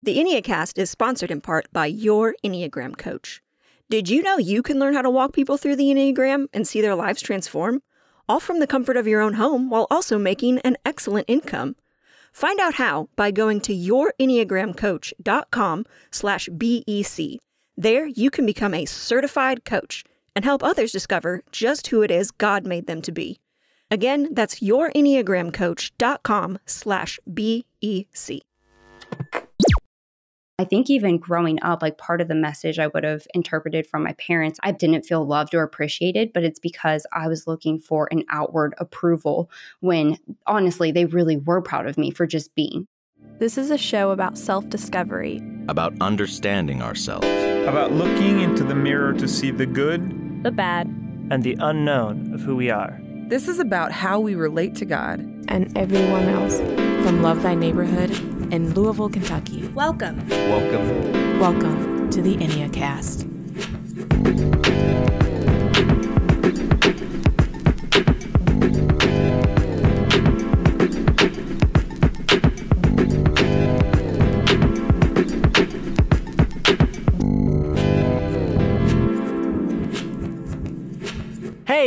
The Enneacast is sponsored in part by your Enneagram coach. Did you know you can learn how to walk people through the Enneagram and see their lives transform? All from the comfort of your own home while also making an excellent income. Find out how by going to yourenneagramcoach.com slash BEC. There you can become a certified coach and help others discover just who it is God made them to be. Again, that's yourenneagramcoach.com slash BEC. I think even growing up, like part of the message I would have interpreted from my parents, I didn't feel loved or appreciated, but it's because I was looking for an outward approval when honestly, they really were proud of me for just being. This is a show about self discovery, about understanding ourselves, about looking into the mirror to see the good, the bad, and the unknown of who we are. This is about how we relate to God. And everyone else. From Love Thy Neighborhood in Louisville, Kentucky. Welcome. Welcome. Welcome to the Enneacast.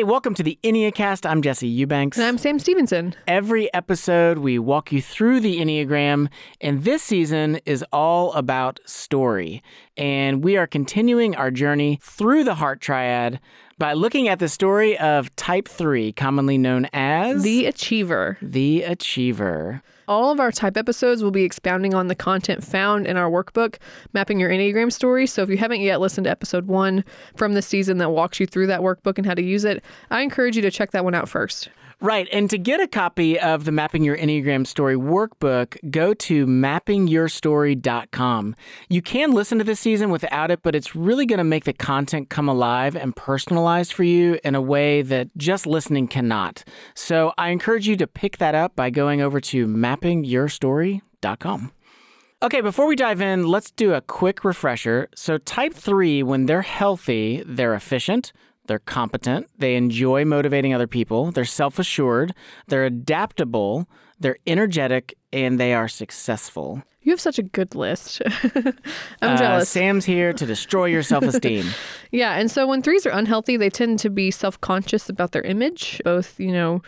Hey, welcome to the Enneacast. I'm Jesse Eubanks. And I'm Sam Stevenson. Every episode, we walk you through the Enneagram, and this season is all about story. And we are continuing our journey through the heart triad by looking at the story of Type 3, commonly known as the Achiever. The Achiever. All of our type episodes will be expounding on the content found in our workbook, Mapping Your Enneagram Story. So if you haven't yet listened to episode one from the season that walks you through that workbook and how to use it, I encourage you to check that one out first. Right. And to get a copy of the Mapping Your Enneagram Story workbook, go to mappingyourstory.com. You can listen to this season without it, but it's really going to make the content come alive and personalized for you in a way that just listening cannot. So I encourage you to pick that up by going over to mappingyourstory.com. Okay, before we dive in, let's do a quick refresher. So, type 3, when they're healthy, they're efficient, they're competent. They enjoy motivating other people. They're self assured. They're adaptable. They're energetic and they are successful. You have such a good list. I'm uh, jealous. Sam's here to destroy your self esteem. yeah. And so when threes are unhealthy, they tend to be self conscious about their image, both, you know,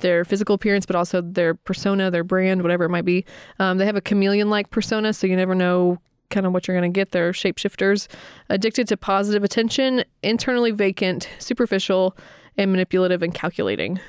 their physical appearance, but also their persona, their brand, whatever it might be. Um, they have a chameleon like persona, so you never know kind of what you're going to get. They're shapeshifters, addicted to positive attention, internally vacant, superficial, and manipulative and calculating.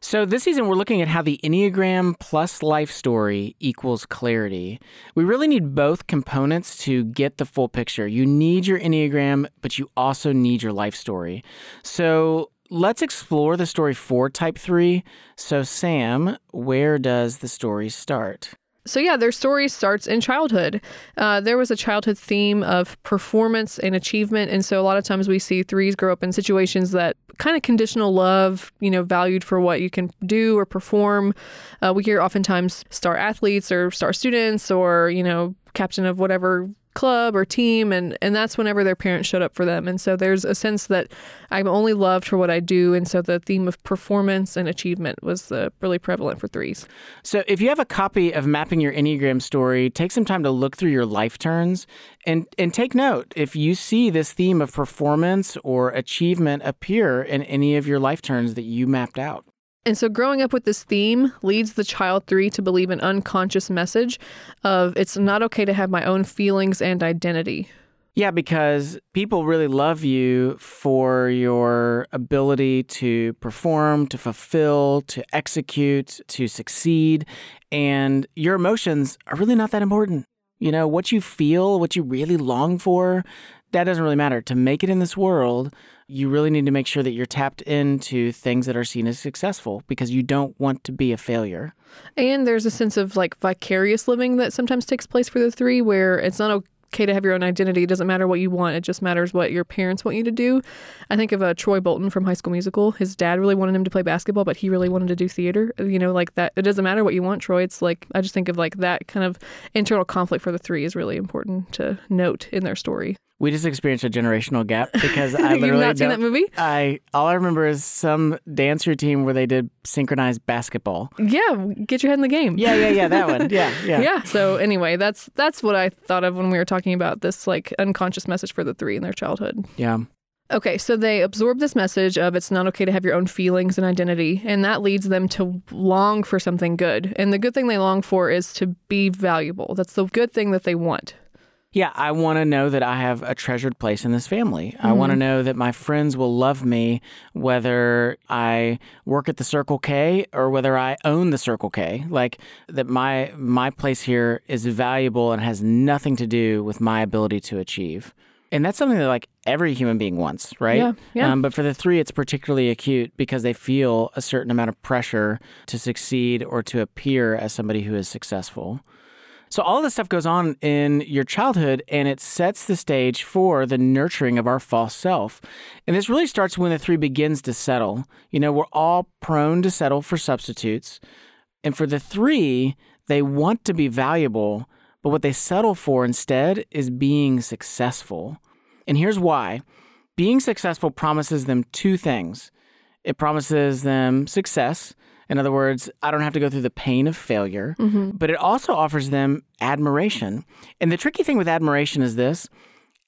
So, this season, we're looking at how the Enneagram plus life story equals clarity. We really need both components to get the full picture. You need your Enneagram, but you also need your life story. So, let's explore the story for type 3. So, Sam, where does the story start? So yeah, their story starts in childhood. Uh, there was a childhood theme of performance and achievement, and so a lot of times we see threes grow up in situations that kind of conditional love, you know, valued for what you can do or perform. Uh, we hear oftentimes star athletes or star students or you know captain of whatever club or team and and that's whenever their parents showed up for them. And so there's a sense that i'm only loved for what i do and so the theme of performance and achievement was uh, really prevalent for threes. So if you have a copy of mapping your enneagram story take some time to look through your life turns and and take note if you see this theme of performance or achievement appear in any of your life turns that you mapped out and so growing up with this theme leads the child three to believe an unconscious message of it's not okay to have my own feelings and identity. Yeah, because people really love you for your ability to perform, to fulfill, to execute, to succeed. And your emotions are really not that important. You know, what you feel, what you really long for, that doesn't really matter. To make it in this world, you really need to make sure that you're tapped into things that are seen as successful because you don't want to be a failure. And there's a sense of like vicarious living that sometimes takes place for the three where it's not okay to have your own identity. It doesn't matter what you want. It just matters what your parents want you to do. I think of uh, Troy Bolton from High School Musical. His dad really wanted him to play basketball, but he really wanted to do theater. You know, like that. It doesn't matter what you want, Troy. It's like I just think of like that kind of internal conflict for the three is really important to note in their story. We just experienced a generational gap because I You've not seen that movie? I all I remember is some dance routine where they did synchronized basketball. Yeah, get your head in the game. Yeah, yeah, yeah, that one. Yeah, yeah. Yeah. So anyway, that's that's what I thought of when we were talking about this like unconscious message for the three in their childhood. Yeah. Okay, so they absorb this message of it's not okay to have your own feelings and identity, and that leads them to long for something good. And the good thing they long for is to be valuable. That's the good thing that they want. Yeah, I want to know that I have a treasured place in this family. I want to know that my friends will love me whether I work at the Circle K or whether I own the Circle K. Like that my my place here is valuable and has nothing to do with my ability to achieve. And that's something that like every human being wants, right? Yeah, yeah. Um, but for the three, it's particularly acute because they feel a certain amount of pressure to succeed or to appear as somebody who is successful. So all this stuff goes on in your childhood and it sets the stage for the nurturing of our false self. And this really starts when the three begins to settle. You know, we're all prone to settle for substitutes. And for the three, they want to be valuable, but what they settle for instead is being successful. And here's why. Being successful promises them two things. It promises them success. In other words, I don't have to go through the pain of failure, mm-hmm. but it also offers them admiration. And the tricky thing with admiration is this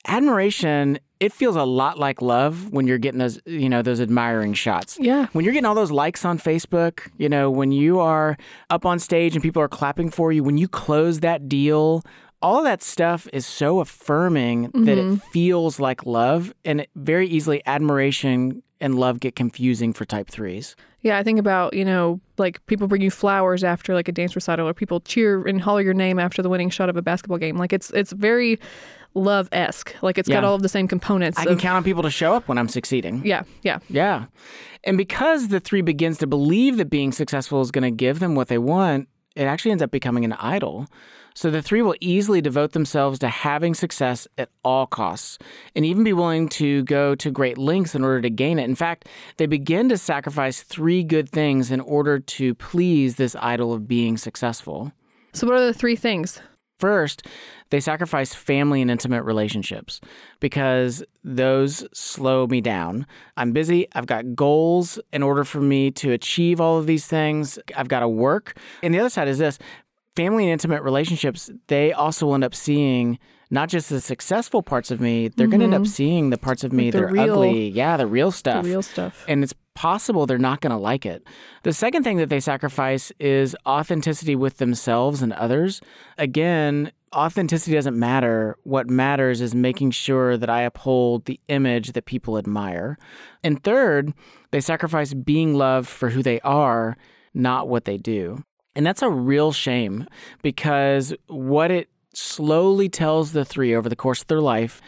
admiration, it feels a lot like love when you're getting those, you know, those admiring shots. Yeah. When you're getting all those likes on Facebook, you know, when you are up on stage and people are clapping for you, when you close that deal, all that stuff is so affirming that it mm-hmm. feels like love and it very easily admiration and love get confusing for type threes. Yeah, I think about, you know, like people bring you flowers after like a dance recital or people cheer and holler your name after the winning shot of a basketball game. Like it's it's very love esque. Like it's got all of the same components. I can count on people to show up when I'm succeeding. Yeah, yeah. Yeah. And because the three begins to believe that being successful is going to give them what they want, it actually ends up becoming an idol. So the three will easily devote themselves to having success at all costs and even be willing to go to great lengths in order to gain it. In fact, they begin to sacrifice three good things in order to please this idol of being successful. So what are the three things? First, they sacrifice family and intimate relationships because those slow me down. I'm busy. I've got goals. In order for me to achieve all of these things, I've got to work. And the other side is this family and intimate relationships, they also end up seeing not just the successful parts of me, they're going to end up seeing the parts of me Mm-hmm. Like that are real- ugly. Yeah, the real stuff. The real stuff. And it's possible they're not going to like it. The second thing that they sacrifice is authenticity with themselves and others. Again, authenticity doesn't matter. What matters is making sure that I uphold the image that people admire. And third, they sacrifice being loved for who they are, not what they do. And that's a real shame because what it slowly tells the three over the course of their life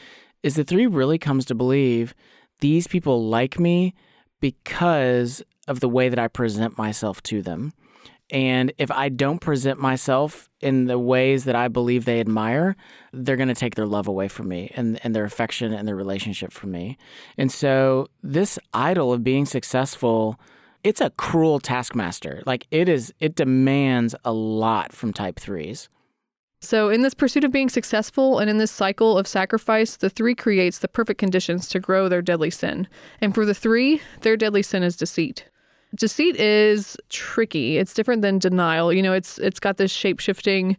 is the three really comes to believe these people like me because of the way that I present myself to them. And if I don't present myself in the ways that I believe they admire, they're going to take their love away from me and, and their affection and their relationship from me. And so, this idol of being successful, it's a cruel taskmaster. Like it is, it demands a lot from type threes. So, in this pursuit of being successful and in this cycle of sacrifice, the three creates the perfect conditions to grow their deadly sin. And for the three, their deadly sin is deceit. Deceit is tricky. It's different than denial. You know, it's it's got this shape shifting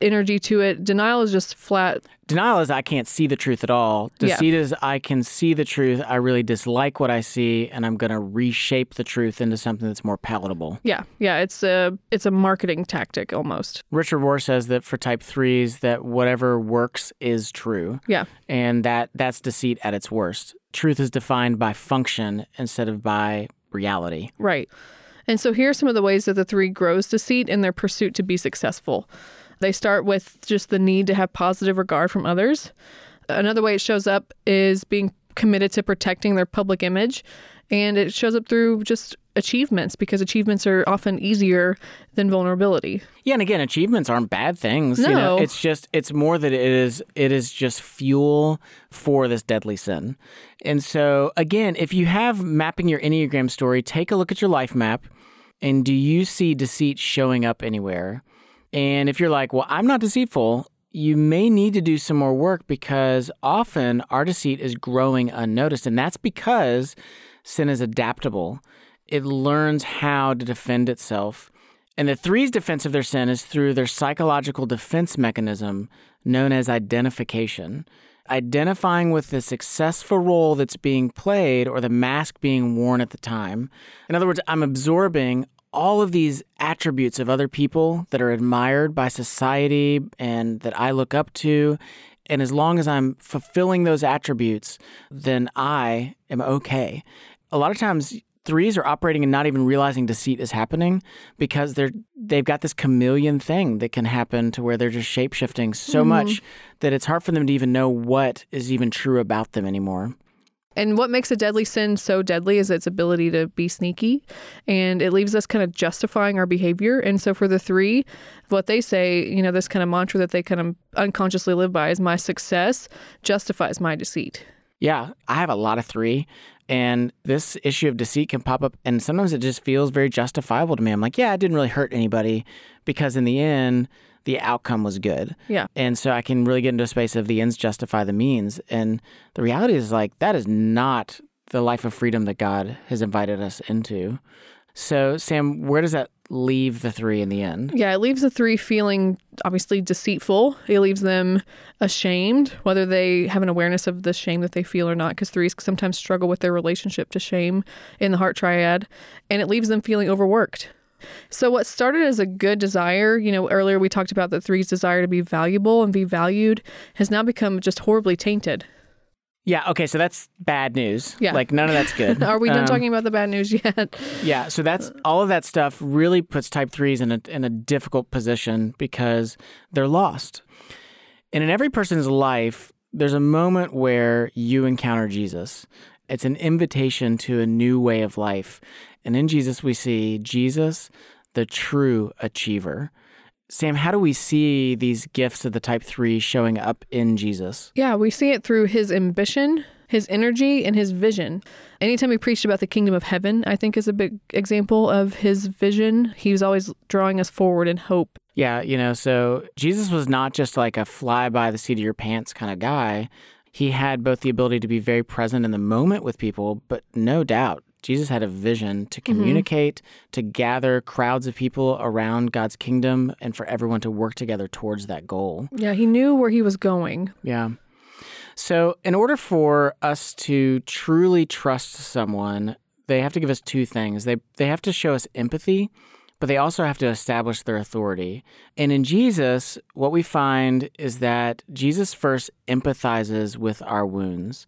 energy to it. Denial is just flat. Denial is I can't see the truth at all. Yeah. Deceit is I can see the truth. I really dislike what I see, and I'm going to reshape the truth into something that's more palatable. Yeah, yeah. It's a it's a marketing tactic almost. Richard Rohr says that for type threes, that whatever works is true, Yeah, and that that's deceit at its worst. Truth is defined by function instead of by reality. right. And so here are some of the ways that the three grows deceit in their pursuit to be successful. They start with just the need to have positive regard from others. Another way it shows up is being committed to protecting their public image. And it shows up through just achievements because achievements are often easier than vulnerability. Yeah, and again, achievements aren't bad things. You know, No. it's just it's more that it is it is just fuel for this deadly sin. And so again, if you have mapping your Enneagram story, take a look at your life map and do you see deceit showing up anywhere? And if you're like, well, I'm not deceitful, you may need to do some more work because often our deceit is growing unnoticed. And that's because sin is adaptable, it learns how to defend itself. And the three's defense of their sin is through their psychological defense mechanism known as identification. Identifying with the successful role that's being played or the mask being worn at the time. In other words, I'm absorbing all of these attributes of other people that are admired by society and that I look up to. And as long as I'm fulfilling those attributes, then I am okay. A lot of times, threes are operating and not even realizing deceit is happening because they're they've got this chameleon thing that can happen to where they're just shapeshifting so mm-hmm. much that it's hard for them to even know what is even true about them anymore. And what makes a deadly sin so deadly is its ability to be sneaky and it leaves us kind of justifying our behavior. And so for the three, what they say, you know, this kind of mantra that they kind of unconsciously live by is my success justifies my deceit. Yeah, I have a lot of three. And this issue of deceit can pop up, and sometimes it just feels very justifiable to me. I'm like, yeah, it didn't really hurt anybody because in the end, the outcome was good. Yeah. And so I can really get into a space of the ends justify the means. And the reality is like that is not the life of freedom that God has invited us into. So, Sam, where does that leave the three in the end? Yeah, it leaves the three feeling obviously deceitful. It leaves them ashamed, whether they have an awareness of the shame that they feel or not, because threes sometimes struggle with their relationship to shame in the heart triad. And it leaves them feeling overworked. So, what started as a good desire, you know, earlier we talked about the three's desire to be valuable and be valued, has now become just horribly tainted. Yeah. Okay. So that's bad news. Yeah. Like none of that's good. Are we done um, talking about the bad news yet? yeah. So that's all of that stuff really puts type threes in a in a difficult position because they're lost. And in every person's life, there's a moment where you encounter Jesus. It's an invitation to a new way of life. And in Jesus, we see Jesus, the true achiever. Sam, how do we see these gifts of the type three showing up in Jesus? Yeah, we see it through his ambition, his energy, and his vision. Anytime he preached about the kingdom of heaven, I think is a big example of his vision. He was always drawing us forward in hope. Yeah, you know, so Jesus was not just like a fly by the seat of your pants kind of guy. He had both the ability to be very present in the moment with people, but no doubt Jesus had a vision to mm-hmm. communicate, mm-hmm. to gather crowds of people around God's kingdom, and for everyone to work together towards that goal. Yeah, he knew where he was going. Yeah. So, in order for us to truly trust someone, they have to give us two things. They they have to show us empathy, but they also have to establish their authority. And in Jesus, what we find is that Jesus first empathizes with our wounds.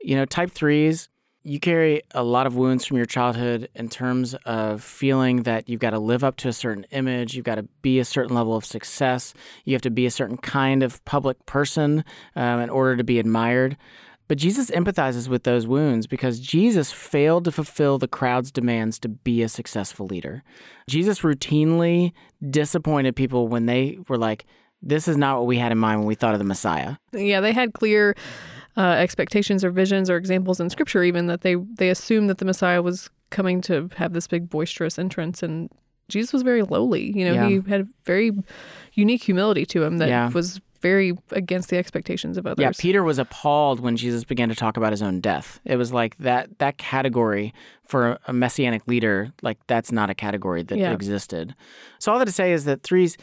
You know, type 3s you carry a lot of wounds from your childhood in terms of feeling that you've got to live up to a certain image, you've got to be a certain level of success, you have to be a certain kind of public person um, in order to be admired. But Jesus empathizes with those wounds because Jesus failed to fulfill the crowd's demands to be a successful leader. Jesus routinely disappointed people when they were like, this is not what we had in mind when we thought of the Messiah. Yeah, they had clear uh, expectations or visions or examples in scripture even that they they assumed that the messiah was coming to have this big boisterous entrance and jesus was very lowly you know yeah. he had very unique humility to him that yeah. was very against the expectations of others. Yeah, Peter was appalled when Jesus began to talk about his own death. It was like that that category for a messianic leader, like that's not a category that yeah. existed. So all that to say is that threes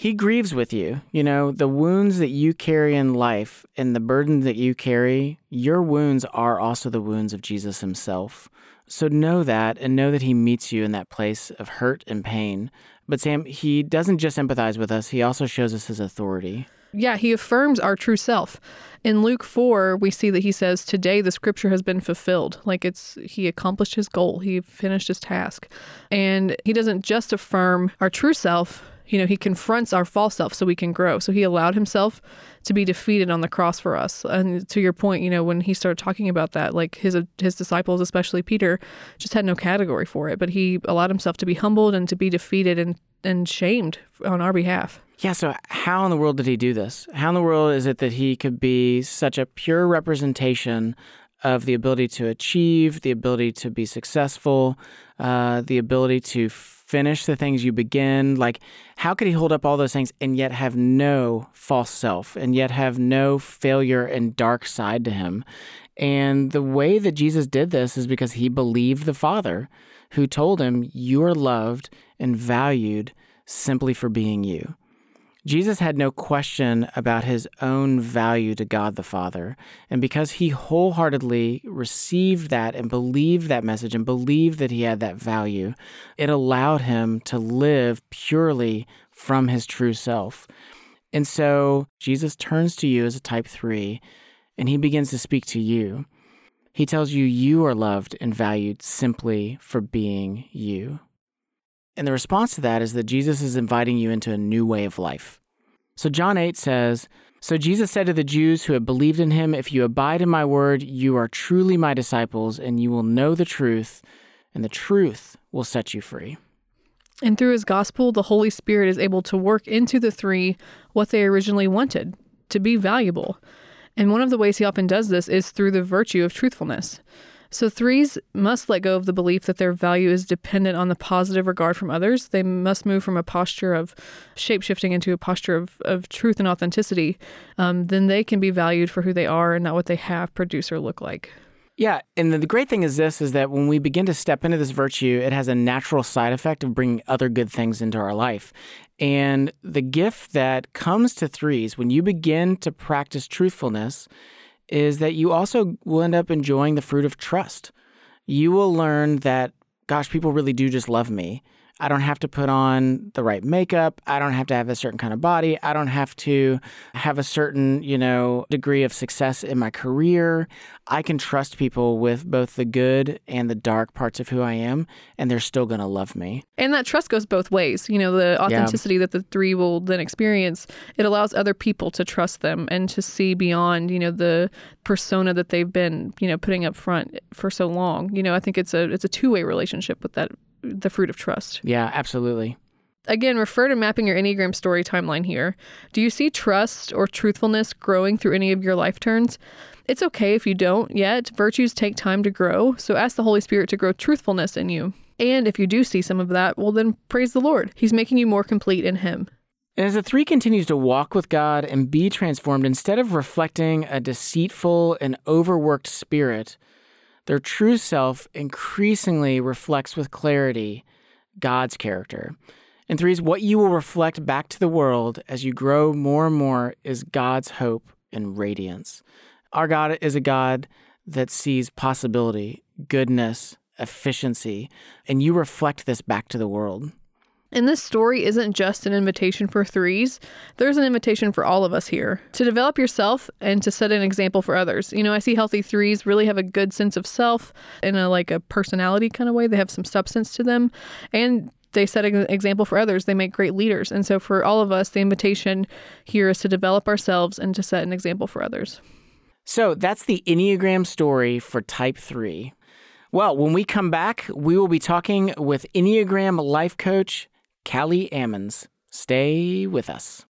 he grieves with you. You know, the wounds that you carry in life and the burden that you carry, your wounds are also the wounds of Jesus himself. So know that and know that he meets you in that place of hurt and pain. But Sam, he doesn't just empathize with us, he also shows us his authority. Yeah, he affirms our true self. In Luke 4, we see that he says, Today the scripture has been fulfilled. Like it's, he accomplished his goal, he finished his task. And he doesn't just affirm our true self, you know, he confronts our false self so we can grow. So he allowed himself to be defeated on the cross for us. And to your point, you know, when he started talking about that, like his his disciples, especially Peter, just had no category for it. But he allowed himself to be humbled and to be defeated and and shamed on our behalf. Yeah, so how in the world did he do this? How in the world is it that he could be such a pure representation of the ability to achieve, the ability to be successful, uh, the ability to finish the things you begin. Like, how could he hold up all those things and yet have no false self and yet have no failure and dark side to him? And the way that Jesus did this is because he believed the Father who told him, You are loved and valued simply for being you. Jesus had no question about his own value to God the Father. And because he wholeheartedly received that and believed that message and believed that he had that value, it allowed him to live purely from his true self. And so Jesus turns to you as a type three and he begins to speak to you. He tells you you are loved and valued simply for being you. And the response to that is that Jesus is inviting you into a new way of life. So John 8 says, So Jesus said to the Jews who had believed in him, If you abide in my word, you are truly my disciples, and you will know the truth, and the truth will set you free. And through his gospel, the Holy Spirit is able to work into the three what they originally wanted to be valuable. And one of the ways he often does this is through the virtue of truthfulness. So, threes must let go of the belief that their value is dependent on the positive regard from others. They must move from a posture of shapeshifting into a posture of, of truth and authenticity. Um, then they can be valued for who they are and not what they have, produce, or look like. Yeah, and the great thing is this is that when we begin to step into this virtue, it has a natural side effect of bringing other good things into our life. And the gift that comes to threes when you begin to practice truthfulness is that you also will end up enjoying the fruit of trust. You will learn that, gosh, people really do just love me. I don't have to put on the right makeup. I don't have to have a certain kind of body. I don't have to have a certain, you know, degree of success in my career. I can trust people with both the good and the dark parts of who I am, and they're still going to love me. And that trust goes both ways. You know, the authenticity yeah. that the three will then experience, it allows other people to trust them and to see beyond, you know, the persona that they've been, you know, putting up front for so long. You know, I think it's a it's a two-way relationship with that the fruit of trust. Yeah, absolutely. Again, refer to mapping your Enneagram story timeline here. Do you see trust or truthfulness growing through any of your life turns? It's okay if you don't yet. Virtues take time to grow, so ask the Holy Spirit to grow truthfulness in you. And if you do see some of that, well, then praise the Lord. He's making you more complete in Him. And as the three continues to walk with God and be transformed, instead of reflecting a deceitful and overworked spirit, their true self increasingly reflects with clarity God's character. And threes, what you will reflect back to the world as you grow more and more is God's hope and radiance. Our God is a God that sees possibility, goodness, efficiency, and you reflect this back to the world. And this story isn't just an invitation for threes. There's an invitation for all of us here to develop yourself and to set an example for others. You know, I see healthy threes really have a good sense of self in a like a personality kind of way. They have some substance to them and they set an example for others. They make great leaders. And so for all of us, the invitation here is to develop ourselves and to set an example for others. So that's the Enneagram story for type 3. Well, when we come back, we will be talking with Enneagram life coach Callie Ammons. Stay with us.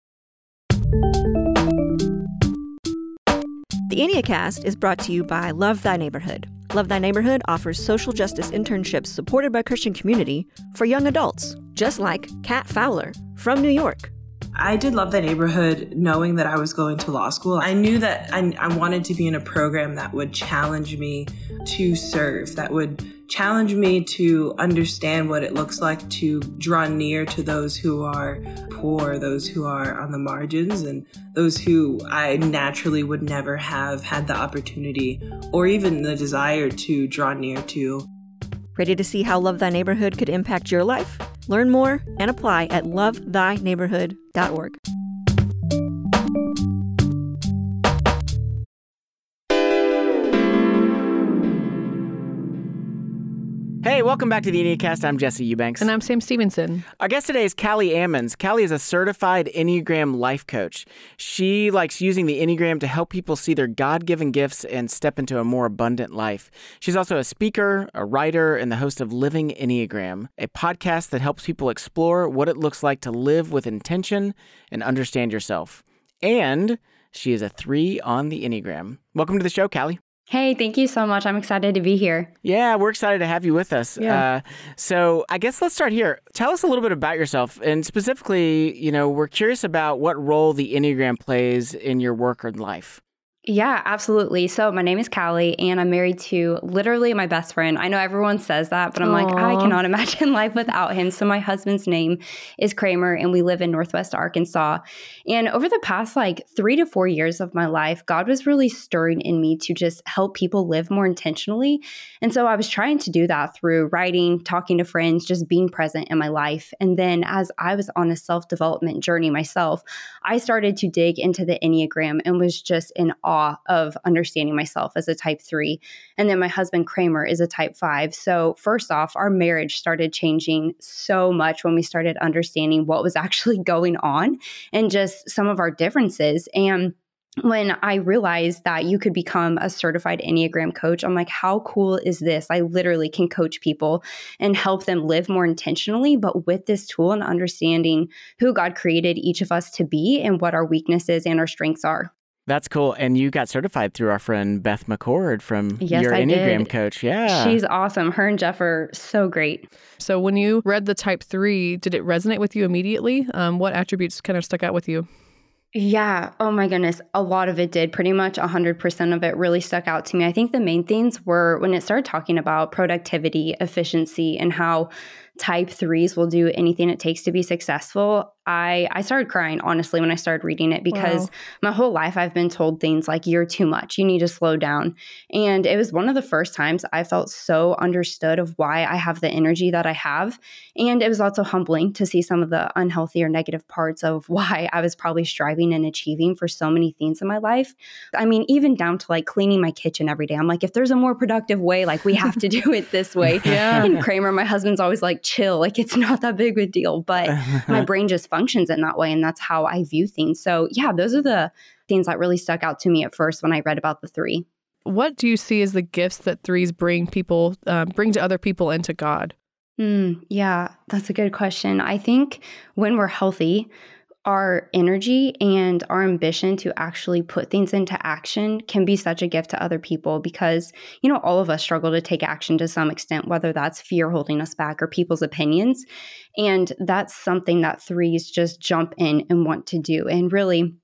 The Enneacast is brought to you by Love Thy Neighborhood. Love Thy Neighborhood offers social justice internships supported by Christian community for young adults, just like Kat Fowler from New York. I did love Thy Neighborhood knowing that I was going to law school. I knew that I, I wanted to be in a program that would challenge me to serve, that would challenge me to understand what it looks like to draw near to those who are poor, those who are on the margins, and those who I naturally would never have had the opportunity or even the desire to draw near to. Ready to see how Love Thy Neighborhood could impact your life? Learn more and apply at lovethyneighborhood.org. Hey, welcome back to the Enneacast. I'm Jesse Eubanks. And I'm Sam Stevenson. Our guest today is Callie Ammons. Callie is a certified Enneagram life coach. She likes using the Enneagram to help people see their God given gifts and step into a more abundant life. She's also a speaker, a writer, and the host of Living Enneagram, a podcast that helps people explore what it looks like to live with intention and understand yourself. And she is a three on the Enneagram. Welcome to the show, Callie. Hey, thank you so much. I'm excited to be here. Yeah, we're excited to have you with us. Yeah. Uh, so I guess let's start here. Tell us a little bit about yourself, and specifically, you know, we're curious about what role the Enneagram plays in your work or life. Yeah, absolutely. So my name is Callie, and I'm married to literally my best friend. I know everyone says that, but I'm like, I cannot imagine life without him. So my husband's name is Kramer, and we live in Northwest Arkansas. And over the past like three to four years of my life, God was really stirring in me to just help people live more intentionally. And so I was trying to do that through writing, talking to friends, just being present in my life. And then as I was on a self development journey myself, I started to dig into the Enneagram and was just in awe of understanding myself as a type three. And then my husband Kramer is a type five. So, first off, our marriage started changing so much when we started understanding what was actually going on and just some of our differences. And when I realized that you could become a certified Enneagram coach, I'm like, how cool is this? I literally can coach people and help them live more intentionally, but with this tool and understanding who God created each of us to be and what our weaknesses and our strengths are. That's cool. And you got certified through our friend Beth McCord from Yes, your I Enneagram did. coach. Yeah. She's awesome. Her and Jeff are so great. So when you read the type three, did it resonate with you immediately? Um, what attributes kind of stuck out with you? Yeah. Oh my goodness. A lot of it did. Pretty much 100% of it really stuck out to me. I think the main things were when it started talking about productivity, efficiency, and how type threes will do anything it takes to be successful. I, I started crying, honestly, when I started reading it because Wow. my whole life I've been told things like, you're too much, you need to slow down. And it was one of the first times I felt so understood of why I have the energy that I have. And it was also humbling to see some of the unhealthy or negative parts of why I was probably striving and achieving for so many things in my life. I mean, even down to like cleaning my kitchen every day. I'm like, if there's a more productive way, like we have to do it this way. Yeah. And Kramer, my husband's always like, chill, like it's not that big of a deal. But my brain just functions in that way. And that's how I view things. So, yeah, those are the things that really stuck out to me at first when I read about the three. What do you see as the gifts that threes bring people, uh, bring to other people and to God? Mm, yeah, that's a good question. I think when we're healthy, our energy and our ambition to actually put things into action can be such a gift to other people because, you know, all of us struggle to take action to some extent, whether that's fear holding us back or people's opinions. And that's something that threes just jump in and want to do. And really,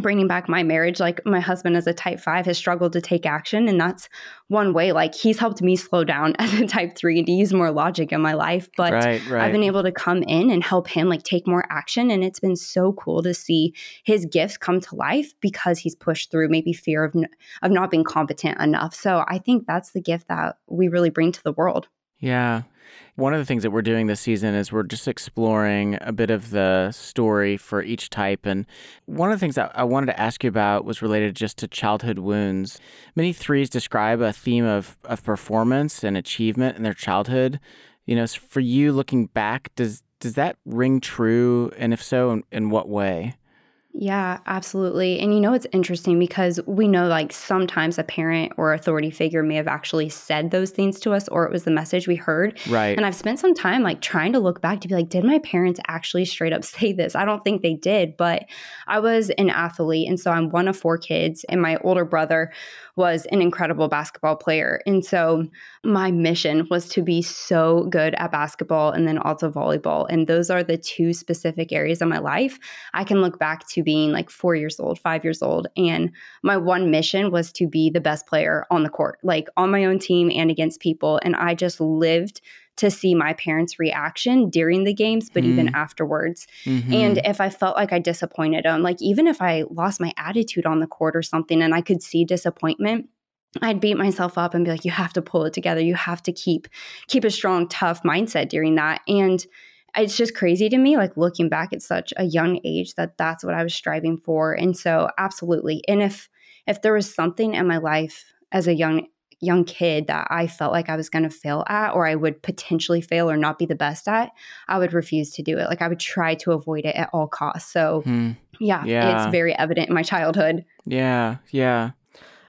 bringing back my marriage like my husband as a type 5 has struggled to take action and that's one way like he's helped me slow down as a type 3 and to use more logic in my life but right, right. I've been able to come in and help him like take more action and it's been so cool to see his gifts come to life because he's pushed through maybe fear of n- of not being competent enough. So I think that's the gift that we really bring to the world. Yeah. One of the things that we're doing this season is we're just exploring a bit of the story for each type. And one of the things that I wanted to ask you about was related just to childhood wounds. Many threes describe a theme of, of performance and achievement in their childhood. You know, for you looking back, does does that ring true? And if so, in, in what way? Yeah, absolutely. And you know, it's interesting because we know like sometimes a parent or authority figure may have actually said those things to us, or it was the message we heard. Right. And I've spent some time like trying to look back to be like, did my parents actually straight up say this? I don't think they did, but I was an athlete. And so I'm one of four kids, and my older brother was an incredible basketball player. And so my mission was to be so good at basketball and then also volleyball. And those are the two specific areas of my life. I can look back to being like four years old, five years old. And my one mission was to be the best player on the court, like on my own team and against people. And I just lived to see my parents' reaction during the games, but even afterwards. Mhm. And if I felt like I disappointed them, like even if I lost my attitude on the court or something and I could see disappointment, I'd beat myself up and be like, you have to pull it together. You have to keep keep a strong, tough mindset during that. And it's just crazy to me, like looking back at such a young age, that that's what I was striving for. And so, absolutely. And if if there was something in my life as a young young kid that I felt like I was going to fail at or I would potentially fail or not be the best at, I would refuse to do it. Like I would try to avoid it at all costs. So, Hmm. yeah, Yeah. it's very evident in my childhood. Yeah, yeah.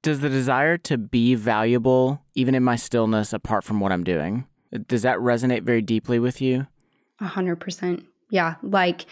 Does the desire to be valuable, even in my stillness, apart from what I'm doing, does that resonate very deeply with you? A hundred percent. Yeah. Like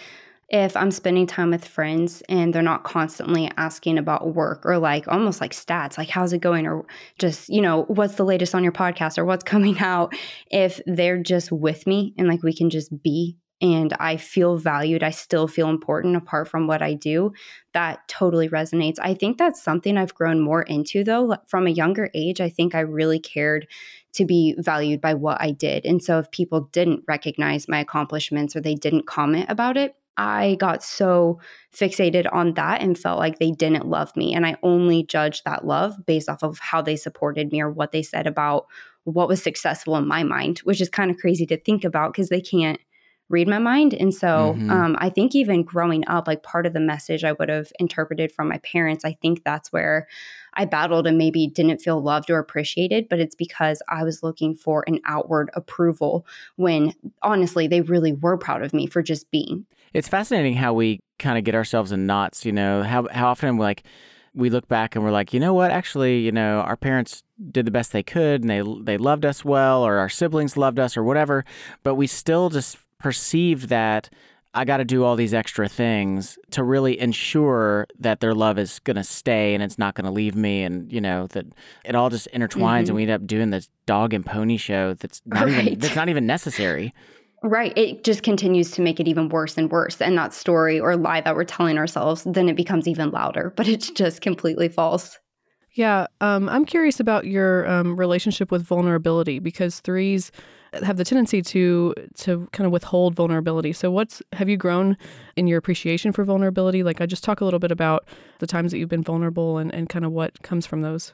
if I'm spending time with friends and they're not constantly asking about work or like almost like stats, like how's it going, or just, you know, what's the latest on your podcast or what's coming out, if they're just with me and like we can just be and I feel valued, I still feel important apart from what I do, that totally resonates. I think that's something I've grown more into though. From a younger age, I think I really cared to be valued by what I did. And so if people didn't recognize my accomplishments or they didn't comment about it, I got so fixated on that and felt like they didn't love me. And I only judged that love based off of how they supported me or what they said about what was successful in my mind, which is kind of crazy to think about because they can't read my mind. And so mm-hmm. um, I think even growing up, like part of the message I would have interpreted from my parents, I think that's where I battled and maybe didn't feel loved or appreciated, but it's because I was looking for an outward approval when honestly, they really were proud of me for just being. It's fascinating how we kind of get ourselves in knots, you know, how, how often like, we look back and we're like, you know what? Actually, you know, our parents did the best they could, and they they loved us well, or our siblings loved us, or whatever. But we still just perceived that I got to do all these extra things to really ensure that their love is going to stay and it's not going to leave me. And, you know, that it all just intertwines mm-hmm. and we end up doing this dog and pony show that's not, right. even, that's not even necessary. Right. It just continues to make it even worse and worse. And that story or lie that we're telling ourselves, then it becomes even louder, but it's just completely false. Yeah. Um, I'm curious about your um, relationship with vulnerability because threes have the tendency to to kind of withhold vulnerability. So what's have you grown in your appreciation for vulnerability? Like I just talk a little bit about the times that you've been vulnerable and, and kind of what comes from those.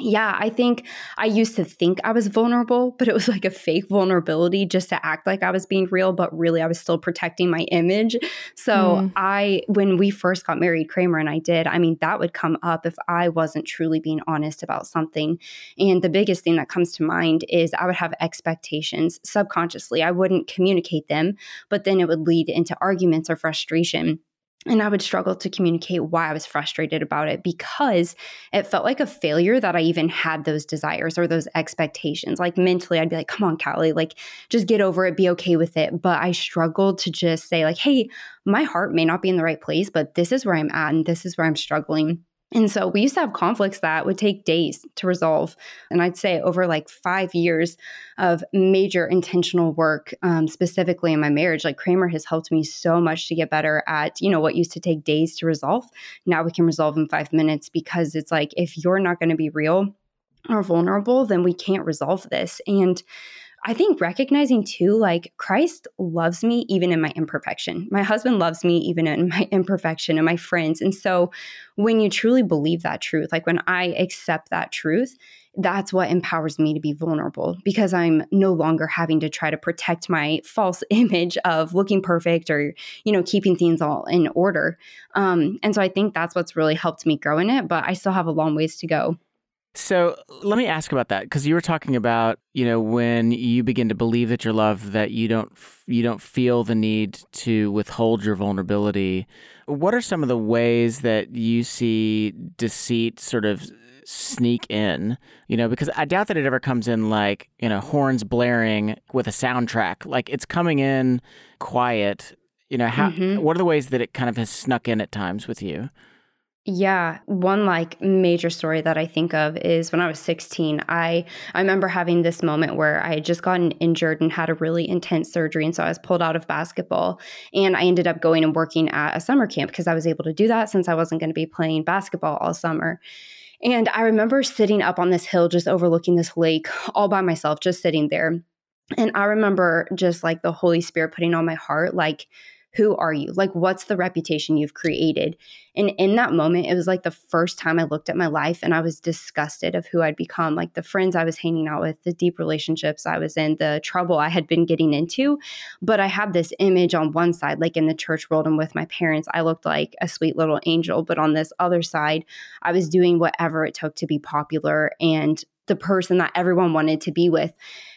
Yeah, I think I used to think I was vulnerable, but it was like a fake vulnerability just to act like I was being real, but really I was still protecting my image. So mm. I, when we first got married, Kramer and I did, I mean, that would come up if I wasn't truly being honest about something. And the biggest thing that comes to mind is I would have expectations subconsciously. I wouldn't communicate them, but then it would lead into arguments or frustration. And I would struggle to communicate why I was frustrated about it because it felt like a failure that I even had those desires or those expectations. Like mentally, I'd be like, come on, Callie, like just get over it, be okay with it. But I struggled to just say, like, hey, my heart may not be in the right place, but this is where I'm at and this is where I'm struggling. And so we used to have conflicts that would take days to resolve. And I'd say over like five years of major intentional work, um, specifically in my marriage, like Kramer has helped me so much to get better at, you know, what used to take days to resolve. Now we can resolve in five minutes because it's like, if you're not going to be real or vulnerable, then we can't resolve this. And I think recognizing too, like Christ loves me even in my imperfection. My husband loves me even in my imperfection and my friends. And so when you truly believe that truth, like when I accept that truth, that's what empowers me to be vulnerable because I'm no longer having to try to protect my false image of looking perfect or, you know, keeping things all in order. Um, and so I think that's what's really helped me grow in it, but I still have a long ways to go. So let me ask about that because you were talking about you know when you begin to believe that you're loved that you don't you don't feel the need to withhold your vulnerability. What are some of the ways that you see deceit sort of sneak in? You know, because I doubt that it ever comes in like you know horns blaring with a soundtrack. Like it's coming in quiet. You know, how mm-hmm. what are the ways that it kind of has snuck in at times with you? Yeah, one like major story that I think of is when I was 16. I I remember having this moment where I had just gotten injured and had a really intense surgery and so I was pulled out of basketball and I ended up going and working at a summer camp because I was able to do that since I wasn't going to be playing basketball all summer. And I remember sitting up on this hill just overlooking this lake all by myself just sitting there. And I remember just like the Holy Spirit putting on my heart like who are you? Like, what's the reputation you've created? And in that moment, it was like the first time I looked at my life and I was disgusted of who I'd become, like the friends I was hanging out with, the deep relationships I was in, the trouble I had been getting into. But I had this image on one side, like in the church world and with my parents, I looked like a sweet little angel. But on this other side, I was doing whatever it took to be popular and the person that everyone wanted to be with.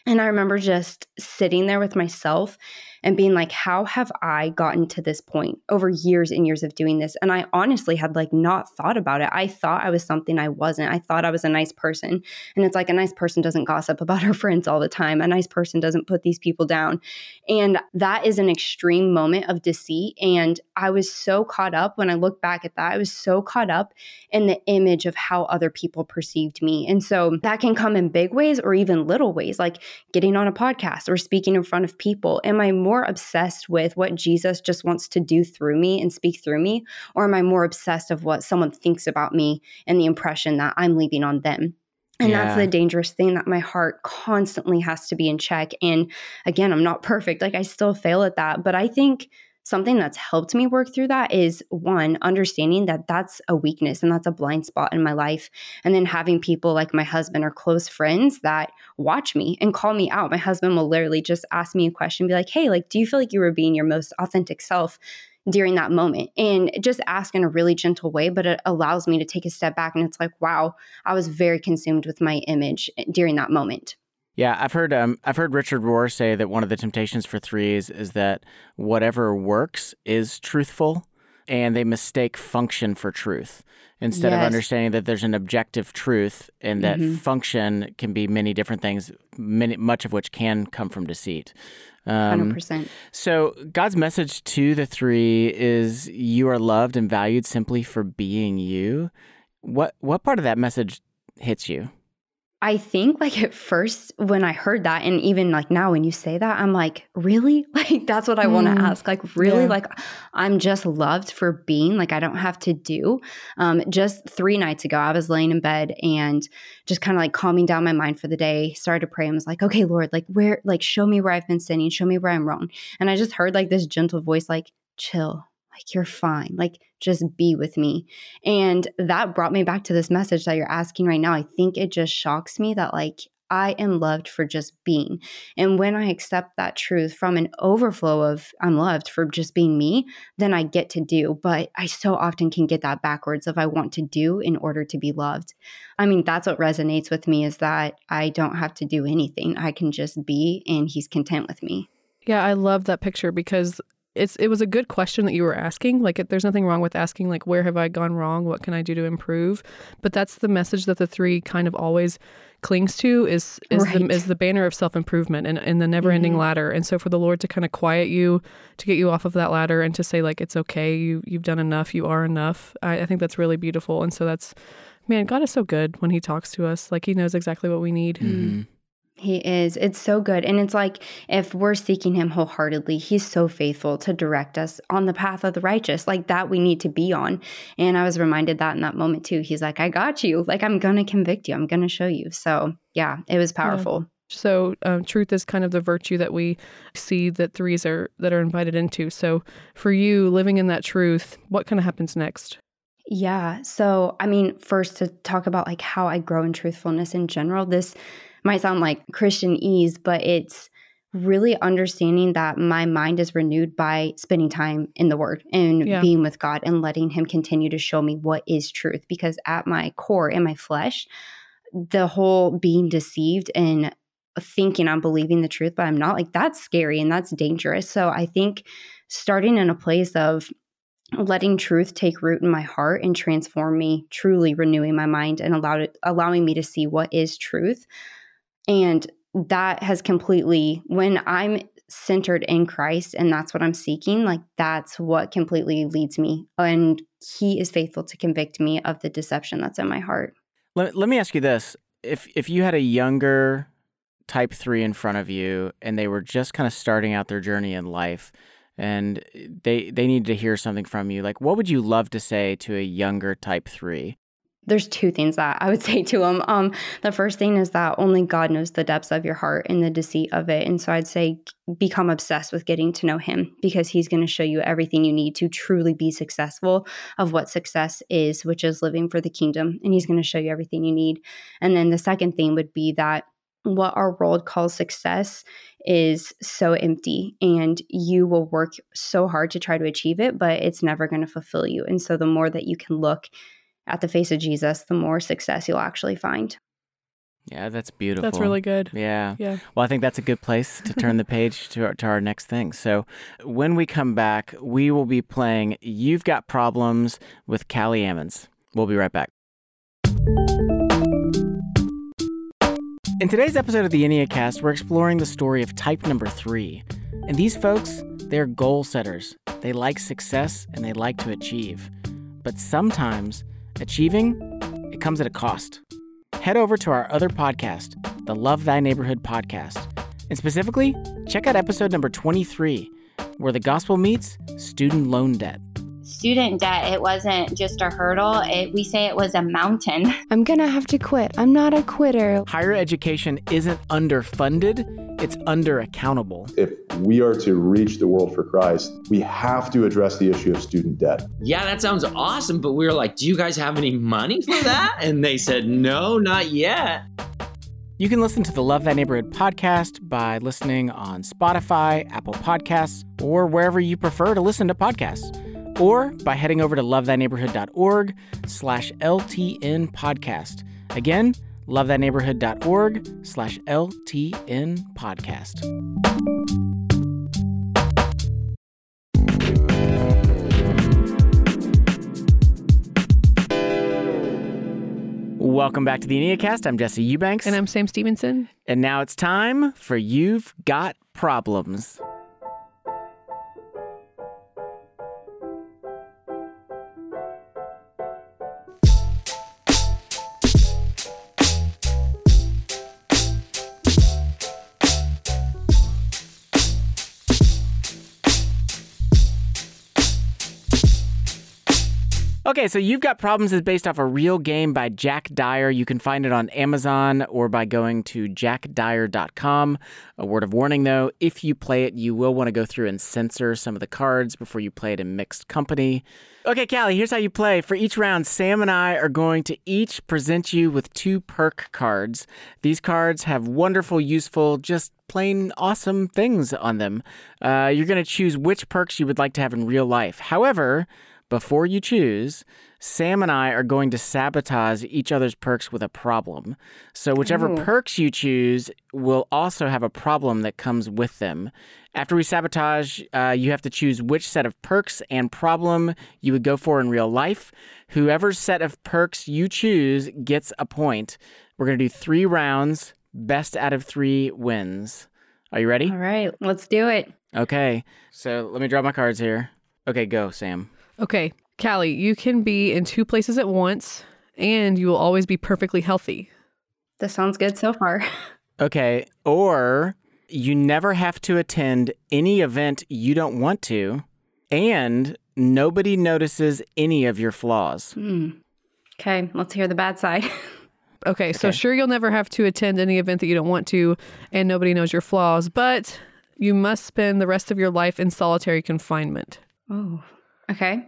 And I remember just sitting there with myself and being like, how have I gotten to this point over years and years of doing this? And I honestly had like not thought about it. I thought I was something I wasn't. I thought I was a nice person. And it's like a nice person doesn't gossip about her friends all the time. A nice person doesn't put these people down. And that is an extreme moment of deceit. And I was so caught up when I look back at that, I was so caught up in the image of how other people perceived me. And so that can come in big ways or even little ways, like getting on a podcast or speaking in front of people. Am I more obsessed with what Jesus just wants to do through me and speak through me? Or am I more obsessed of what someone thinks about me and the impression that I'm leaving on them? And yeah. that's the dangerous thing that my heart constantly has to be in check. And again, I'm not perfect. Like I still fail at that. But I think something that's helped me work through that is one, understanding that that's a weakness and that's a blind spot in my life. And then having people like my husband or close friends that watch me and call me out. My husband will literally just ask me a question, be like, hey, like, do you feel like you were being your most authentic self? during that moment and just ask in a really gentle way but it allows me to take a step back and it's like wow i was very consumed with my image during that moment yeah, I've heard um, I've heard Richard Rohr say that one of the temptations for threes is that whatever works is truthful, and they mistake function for truth instead yes. of understanding that there's an objective truth and that mm-hmm. function can be many different things, many much of which can come from deceit. Um, 100%. So God's message to the three is you are loved and valued simply for being you. What what part of that message hits you? I think like at first when I heard that, and even like now when you say that, I'm like, really? Like, that's what I mm. want to ask. Like, really? Yeah. Like, I'm just loved for being like, I don't have to do. Um, just three nights ago, I was laying in bed and just kind of like calming down my mind for the day, started to pray and was like, okay, Lord, like, where, like, show me where I've been sinning, show me where I'm wrong. And I just heard like this gentle voice, like, chill, like, you're fine. Like, just be with me. And that brought me back to this message that you're asking right now. I think it just shocks me that, like, I am loved for just being. And when I accept that truth from an overflow of I'm loved for just being me, then I get to do. But I so often can get that backwards of I want to do in order to be loved. I mean, that's what resonates with me is that I don't have to do anything. I can just be and he's content with me. Yeah, I love that picture because it's it was a good question that you were asking. Like, it, there's nothing wrong with asking, like, where have I gone wrong? What can I do to improve? But that's the message that the three kind of always clings to is is right. the is the banner of self improvement and, and the never ending mm-hmm. ladder. And so for the Lord to kind of quiet you, to get you off of that ladder, and to say like it's okay, you you've done enough, you are enough. I, I think that's really beautiful. And so that's man, God is so good when He talks to us. Like He knows exactly what we need. Mm-hmm. He is. It's so good. And it's like if we're seeking him wholeheartedly, he's so faithful to direct us on the path of the righteous, like that we need to be on. And I was reminded that in that moment too. He's like, I got you. Like, I'm going to convict you. I'm going to show you. So, yeah, it was powerful. Yeah. So, um, truth is kind of the virtue that we see that threes are that are invited into. So, for you living in that truth, what kind of happens next? Yeah. So, I mean, first to talk about like how I grow in truthfulness in general, this might sound like Christianese, but it's really understanding that my mind is renewed by spending time in the word and yeah. being with God and letting him continue to show me what is truth because at my core in my flesh the whole being deceived and thinking I'm believing the truth but I'm not like that's scary and that's dangerous so I think starting in a place of letting truth take root in my heart and transform me truly renewing my mind and allowed it, allowing me to see what is truth and that has completely, when I'm centered in Christ and that's what I'm seeking, like that's what completely leads me. And He is faithful to convict me of the deception that's in my heart. Let, let me ask you this. If, if you had a younger type three in front of you and they were just kind of starting out their journey in life, and they they need to hear something from you like what would you love to say to a younger type 3 there's two things that I would say to them. Um, the first thing is that only God knows the depths of your heart and the deceit of it. And so I'd say become obsessed with getting to know Him because He's going to show you everything you need to truly be successful of what success is, which is living for the kingdom. And He's going to show you everything you need. And then the second thing would be that what our world calls success is so empty and you will work so hard to try to achieve it, but it's never going to fulfill you. And so the more that you can look at the face of Jesus, the more success you'll actually find. Yeah, that's beautiful. That's really good. Yeah. Yeah. Well, I think that's a good place to turn the page to our, to our next thing. So, when we come back, we will be playing You've Got Problems with Callie Ammons. We'll be right back. In today's episode of the Enneacast, we're exploring the story of type number three. And these folks, they're goal setters. They like success and they like to achieve. But sometimes achieving, it comes at a cost. Head over to our other podcast, the Love Thy Neighborhood podcast. And specifically, check out episode number 23, where the gospel meets student loan debt. Student debt, it wasn't just a hurdle. It, we say it was a mountain. I'm gonna have to quit. I'm not a quitter. Higher education isn't underfunded, it's under accountable. If we are to reach the world for Christ, we have to address the issue of student debt. Yeah, that sounds awesome. But we were like, do you guys have any money for that? And they said, no, not yet. You can listen to the Love Thy Neighborhood podcast by listening on Spotify, Apple Podcasts, or wherever you prefer to listen to podcasts. Or by heading over to lovethyneighborhood.org slash LTN podcast. Again, lovethyneighborhood.org slash LTN podcast. Welcome back to the Enneacast. I'm Jesse Eubanks. And I'm Sam Stevenson. And now it's time for You've Got Problems. Okay, so You've Got Problems is based off a real game by Jack Dire. You can find it on Amazon or by going to jackdire.com. A word of warning though, if you play it, you will want to go through and censor some of the cards before you play it in mixed company. Okay, Callie, here's how you play. For each round, Sam and I are going to each present you with two perk cards. These cards have wonderful, useful, just plain awesome things on them. Uh, you're going to choose which perks you would like to have in real life. However, before you choose, Sam and I are going to sabotage each other's perks with a problem. So, whichever Ooh. perks you choose will also have a problem that comes with them. After we sabotage, uh, you have to choose which set of perks and problem you would go for in real life. Whoever set of perks you choose gets a point. We're going to do three rounds. Best out of three wins. Are you ready? All right, let's do it. Okay. So, let me draw my cards here. Okay, go, Sam. Okay, Callie, you can be in two places at once and you will always be perfectly healthy. This sounds good so far. Okay. Or you never have to attend any event you don't want to, and nobody notices any of your flaws. Hmm. Okay, let's hear the bad side. Okay, so sure, you'll never have to attend any event that you don't want to, and nobody knows your flaws, but you must spend the rest of your life in solitary confinement. Oh, okay.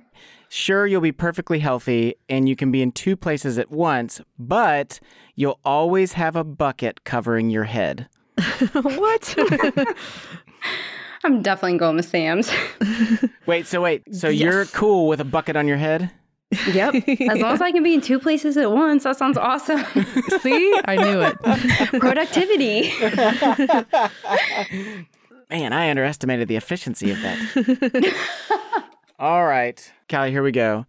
Sure, you'll be perfectly healthy and you can be in two places at once, but you'll always have a bucket covering your head. what? I'm definitely going with Sam's. Wait, so wait, so you're cool with a bucket on your head? Yep. As long as I can be in two places at once, that sounds awesome. See, I knew it. Productivity. Man, I underestimated the efficiency of that. All right, Callie, here we go.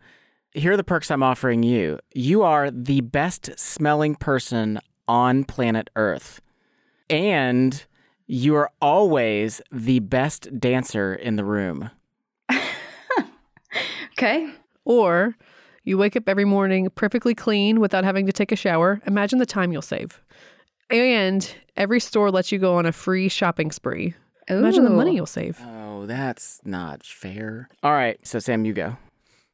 Here are the perks I'm offering you. You are the best smelling person on planet Earth. And you are always the best dancer in the room. okay. Or you wake up every morning perfectly clean without having to take a shower. Imagine the time you'll save. And every store lets you go on a free shopping spree. Imagine the money you'll save. Oh, that's not fair. All right, so Sam, you go.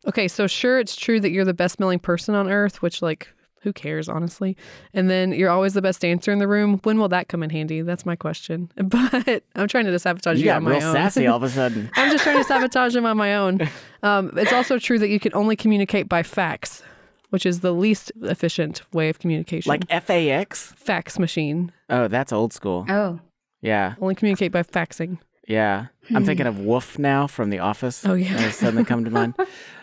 Okay, so sure, it's true that you're the best smelling person on earth, which, like, who cares, honestly? And then you're always the best dancer in the room. When will that come in handy? That's my question. But I'm trying to sabotage you, You got on my real own. sassy all of a sudden. I'm just trying to sabotage him on my own. Um, it's also true that you can only communicate by fax, which is the least efficient way of communication. Like FAX? fax machine. Oh, that's old school. Oh. Yeah. Only communicate by faxing. Yeah. I'm thinking of Wolf now from The Office. Oh, yeah. That suddenly come to mind.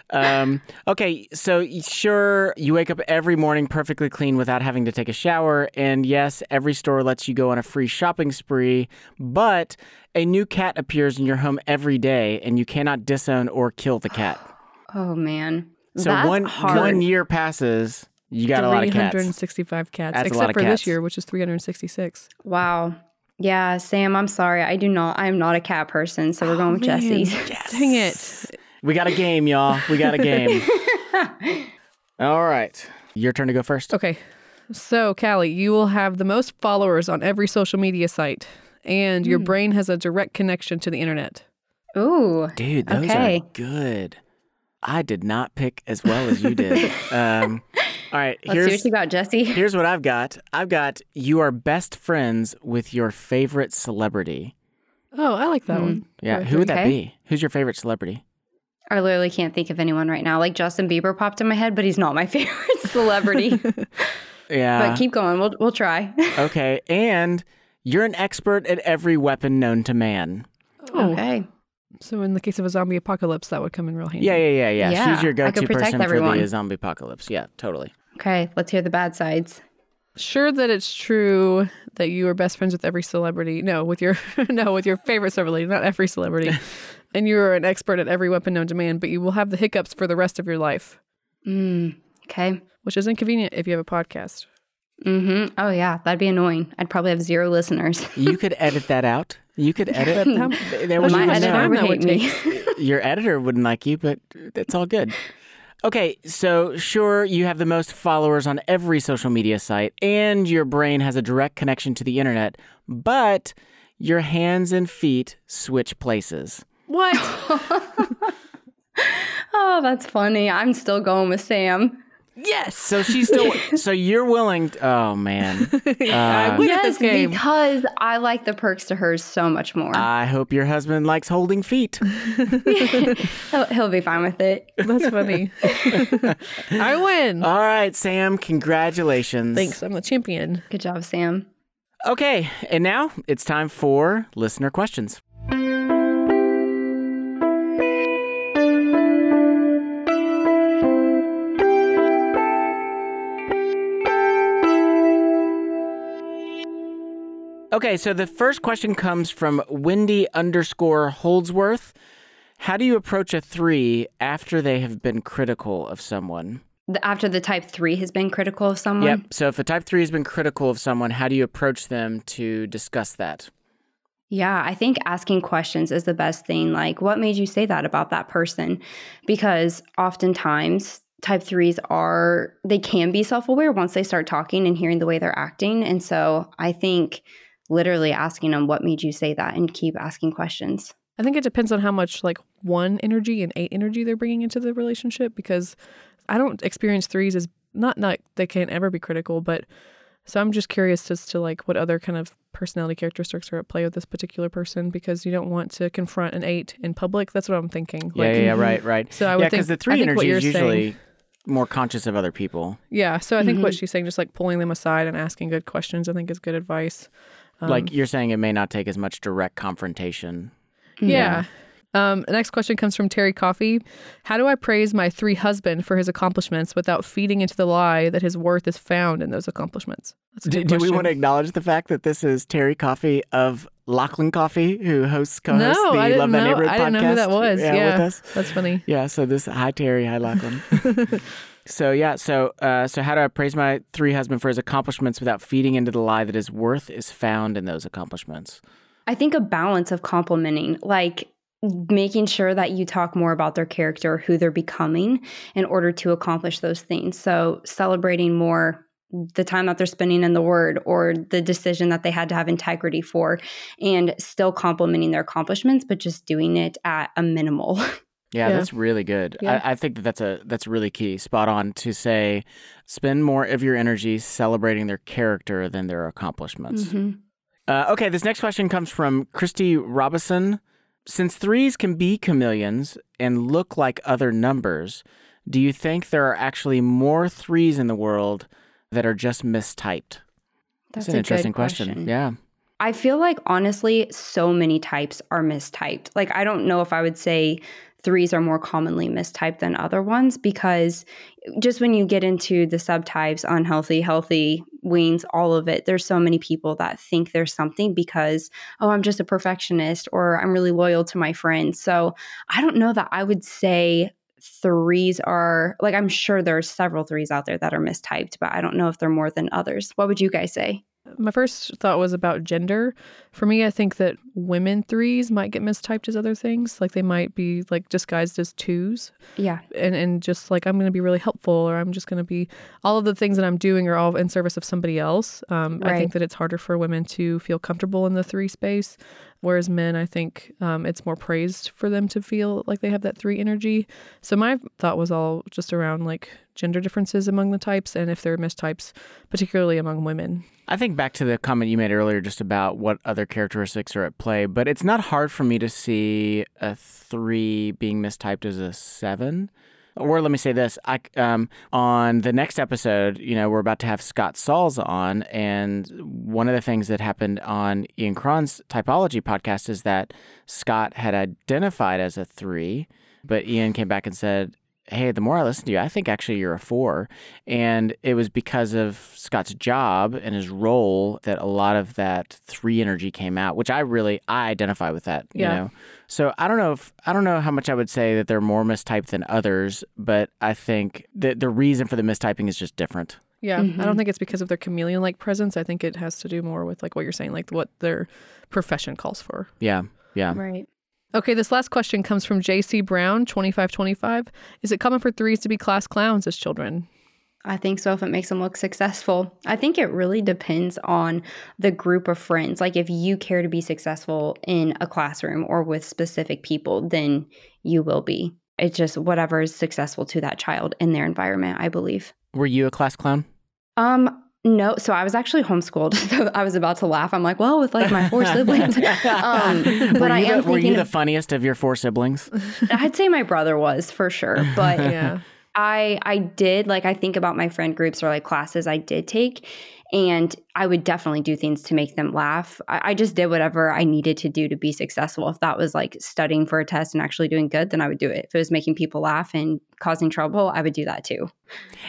Um, okay, so sure, you wake up every morning perfectly clean without having to take a shower. And yes, every store lets you go on a free shopping spree, but a new cat appears in your home every day and you cannot disown or kill the cat. Oh, man. So That's one hard. one year passes, you got a lot of cats. 365 cats, That's a except lot of for cats. this year, which is 366. Wow. Yeah, Sam, I'm sorry. I do not. I am not a cat person, so we're going with man. Jesse's. Dang it. We got a game, y'all. We got a game. All right. Your turn to go first. Okay. So, Callie, you will have the most followers on every social media site, and your Hmm. brain has a direct connection to the internet. Ooh. Dude, those Okay. are good. I did not pick as well as you did. um, all right, Let's see here's what you got, Jesse. here's what I've got. I've got you are best friends with your favorite celebrity. Oh, I like that hmm. one. Yeah, who would that be? Who's your favorite celebrity? I literally can't think of anyone right now. Like Justin Bieber popped in my head, but he's not my favorite celebrity. Yeah. but keep going. We'll we'll try. okay, and you're an expert at every weapon known to man. Oh. Okay. So, in the case of a zombie apocalypse, that would come in real handy. Yeah, yeah, yeah, yeah. Yeah, She's your I could go-to protect person for everyone. the zombie apocalypse. Yeah, totally. Okay. Let's hear the bad sides. Sure that it's true that you are best friends with every celebrity. No, with your no, with your favorite celebrity, not every celebrity. and you are an expert at every weapon known to man, but you will have the hiccups for the rest of your life, Mm, okay. which is inconvenient if you have a podcast. Mm-hmm. Oh yeah, that'd be annoying. I'd probably have zero listeners. You could edit that out. You could edit. But how- they how wouldn't much My even editor would that would hate me. Your editor wouldn't like you, but it's all good. Okay, so sure, you have the most followers on every social media site, and your brain has a direct connection to the internet, but your hands and feet switch places. What? oh, that's funny. I'm still going with Sam. Yes. So she's still. so you're willing? To, oh man. I Uh, yes, this game. because I like the perks to hers so much more. I hope your husband likes holding feet. he'll, he'll be fine with it. That's funny. I win. All right, Sam. Congratulations. Thanks. I'm the champion. Good job, Sam. Okay, and now it's time for listener questions. Okay, so the first question comes from Wendy underscore Holdsworth. How do you approach a three after they have been critical of someone? After the type three has been critical of someone. Yep. So if a type three has been critical of someone, how do you approach them to discuss that? Yeah, I think asking questions is the best thing. Like, what made you say that about that person? Because oftentimes, type threes are, they can be self aware once they start talking and hearing the way they're acting. And so I think literally asking them, what made you say that? And keep asking questions. I think it depends on how much like one energy and eight energy they're bringing into the relationship because I don't experience threes as not not they can't ever be critical, but so I'm just curious as to like what other kind of personality characteristics are at play with this particular person because you don't want to confront an eight in public. That's what I'm thinking. Yeah, Like, yeah, yeah, right, right. So I would yeah, think because the three think what energy you're is usually saying- more conscious of other people. Yeah, so I think what Mhm. she's saying, just like pulling them aside and asking good questions, I think is good advice. Um, like you're saying, it may not take as much direct confrontation. Yeah. Um, next question comes from Terry Coffee. How do I praise my three husband for his accomplishments without feeding into the lie that his worth is found in those accomplishments? That's a Do, good do we want to acknowledge the fact that this is Terry Coffee of Lachlan Coffee, who hosts co-hosts No, the I didn't Love Thy know- Neighborhood I podcast? didn't know who that was. Yeah, Yeah. with us. That's funny. Yeah, so this hi Terry, hi Lachlan. so yeah, so uh, so how do I praise my three husband for his accomplishments without feeding into the lie that his worth is found in those accomplishments? I think a balance of complimenting, like making sure that you talk more about their character, who they're becoming in order to accomplish those things. So celebrating more the time that they're spending in the word or the decision that they had to have integrity for and still complimenting their accomplishments but just doing it at a minimal Yeah, Yeah. that's really good. Yeah. I, I think that that's a that's really key, spot on to say, spend more of your energy celebrating their character than their accomplishments. Mhm. Uh, okay, this next question comes from Christy Robison. Since threes can be chameleons and look like other numbers, do you think there are actually more threes in the world that are just mistyped? That's an a good interesting question. question. Yeah. I feel like honestly, so many types are mistyped. Like, I don't know if I would say threes are more commonly mistyped than other ones because just when you get into the subtypes, unhealthy, healthy, wings, all of it, there's so many people that think there's something because, oh, I'm just a perfectionist or I'm really loyal to my friends. So I don't know that I would say threes are like I'm sure there's several threes out there that are mistyped, but I don't know if they're more than others. What would you guys say? My first thought was about gender. For me, I think that women threes might get mistyped as other things. Like they might be like disguised as twos. Yeah. And and just like I'm going to be really helpful or I'm just going to be all of the things that I'm doing are all in service of somebody else. Um, Right. I think that it's harder for women to feel comfortable in the three space. Whereas men, I think um, it's more praised for them to feel like they have that three energy. So my thought was all just around like gender differences among the types and if there are mistypes, particularly among women. I think back to the comment you made earlier just about what other characteristics are at play, but it's not hard for me to see a three being mistyped as a seven. Or let me say this: I um, on the next episode, you know, we're about to have Scott Sauls on, and one of the things that happened on Ian Cron's typology podcast is that Scott had identified as a three, but Ian came back and said, hey, the more I listen to you, I think actually you're a four. And it was because of Scott's job and his role that a lot of that three energy came out, which I really I identify with that. You Yeah. know. So I don't know if I don't know how much I would say that they're more mistyped than others, but I think that the reason for the mistyping is just different. Yeah, Mm-hmm. I don't think it's because of their chameleon like presence. I think it has to do more with like what you're saying, like what their profession calls for. Yeah. Yeah. Right. Okay, this last question comes from JC Brown, 2525. Is it common for threes to be class clowns as children? I think so if it makes them look successful. I think it really depends on the group of friends. Like if you care to be successful in a classroom or with specific people, then you will be. It's just whatever is successful to that child in their environment, I believe. Were you a class clown? Um no, so I was actually homeschooled. So I was about to laugh. I'm like, well, with like my four siblings. Um, but I am the, were you the funniest of your four siblings? I'd say my brother was for sure, but Yeah. I I did like I think about my friend groups or like classes I did take, and I would definitely do things to make them laugh. I, I just did whatever I needed to do to be successful. If that was like studying for a test and actually doing good, then I would do it. If it was making people laugh and causing trouble, I would do that too.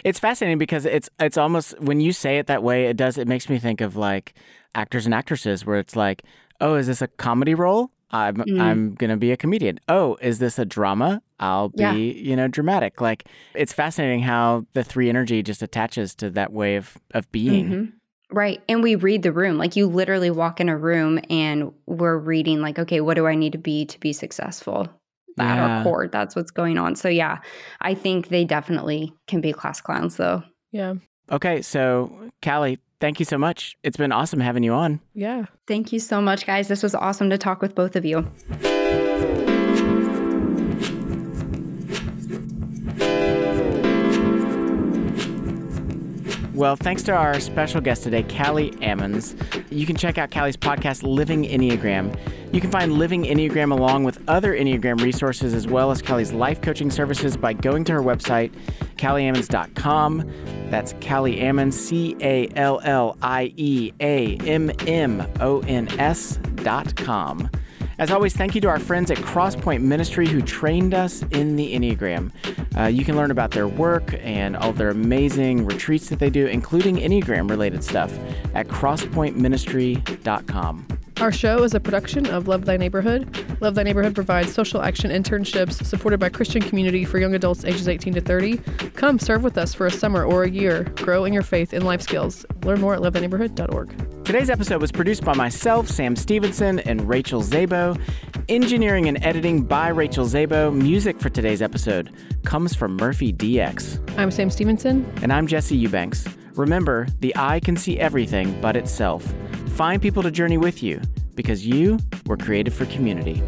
It's fascinating because it's it's almost when you say it that way, it does it makes me think of like actors and actresses where it's like, oh, is this a comedy role? I'm Mm. I'm gonna be a comedian. Oh, is this a drama? I'll be Yeah. you know dramatic. Like it's fascinating how the three energy just attaches to that way of of being. Mhm. Right. And we read the room. Like you literally walk in a room and we're reading, like, okay, what do I need to be to be successful? At Yeah. our core, that's what's going on. So, yeah, I think they definitely can be class clowns, though. Yeah. Okay, so Callie, thank you so much. It's been awesome having you on. Yeah. Thank you so much, guys. This was awesome to talk with both of you. Well, thanks to our special guest today, Callie Ammons. You can check out Callie's podcast, Living Enneagram. You can find Living Enneagram along with other Enneagram resources as well as Callie's life coaching services by going to her website, callieammons.com. That's Callie Ammons, C A L L I E A M M O N S dot com. As always, thank you to our friends at Crosspoint Ministry who trained us in the Enneagram. Uh, you can learn about their work and all their amazing retreats that they do, including Enneagram related stuff, at crosspointministry.com. Our show is a production of Love Thy Neighborhood. Love Thy Neighborhood provides social action internships supported by Christian community for young adults ages 18 to 30. Come serve with us for a summer or a year. Grow in your faith and life skills. Learn more at lovethyneighborhood.org. Today's episode was produced by myself, Sam Stevenson, and Rachel Zabo. Engineering and editing by Rachel Zabo. Music for today's episode comes from Murphy DX. I'm Sam Stevenson. And I'm Jesse Eubanks. Remember, the eye can see everything but itself. Find people to journey with you because you were created for community.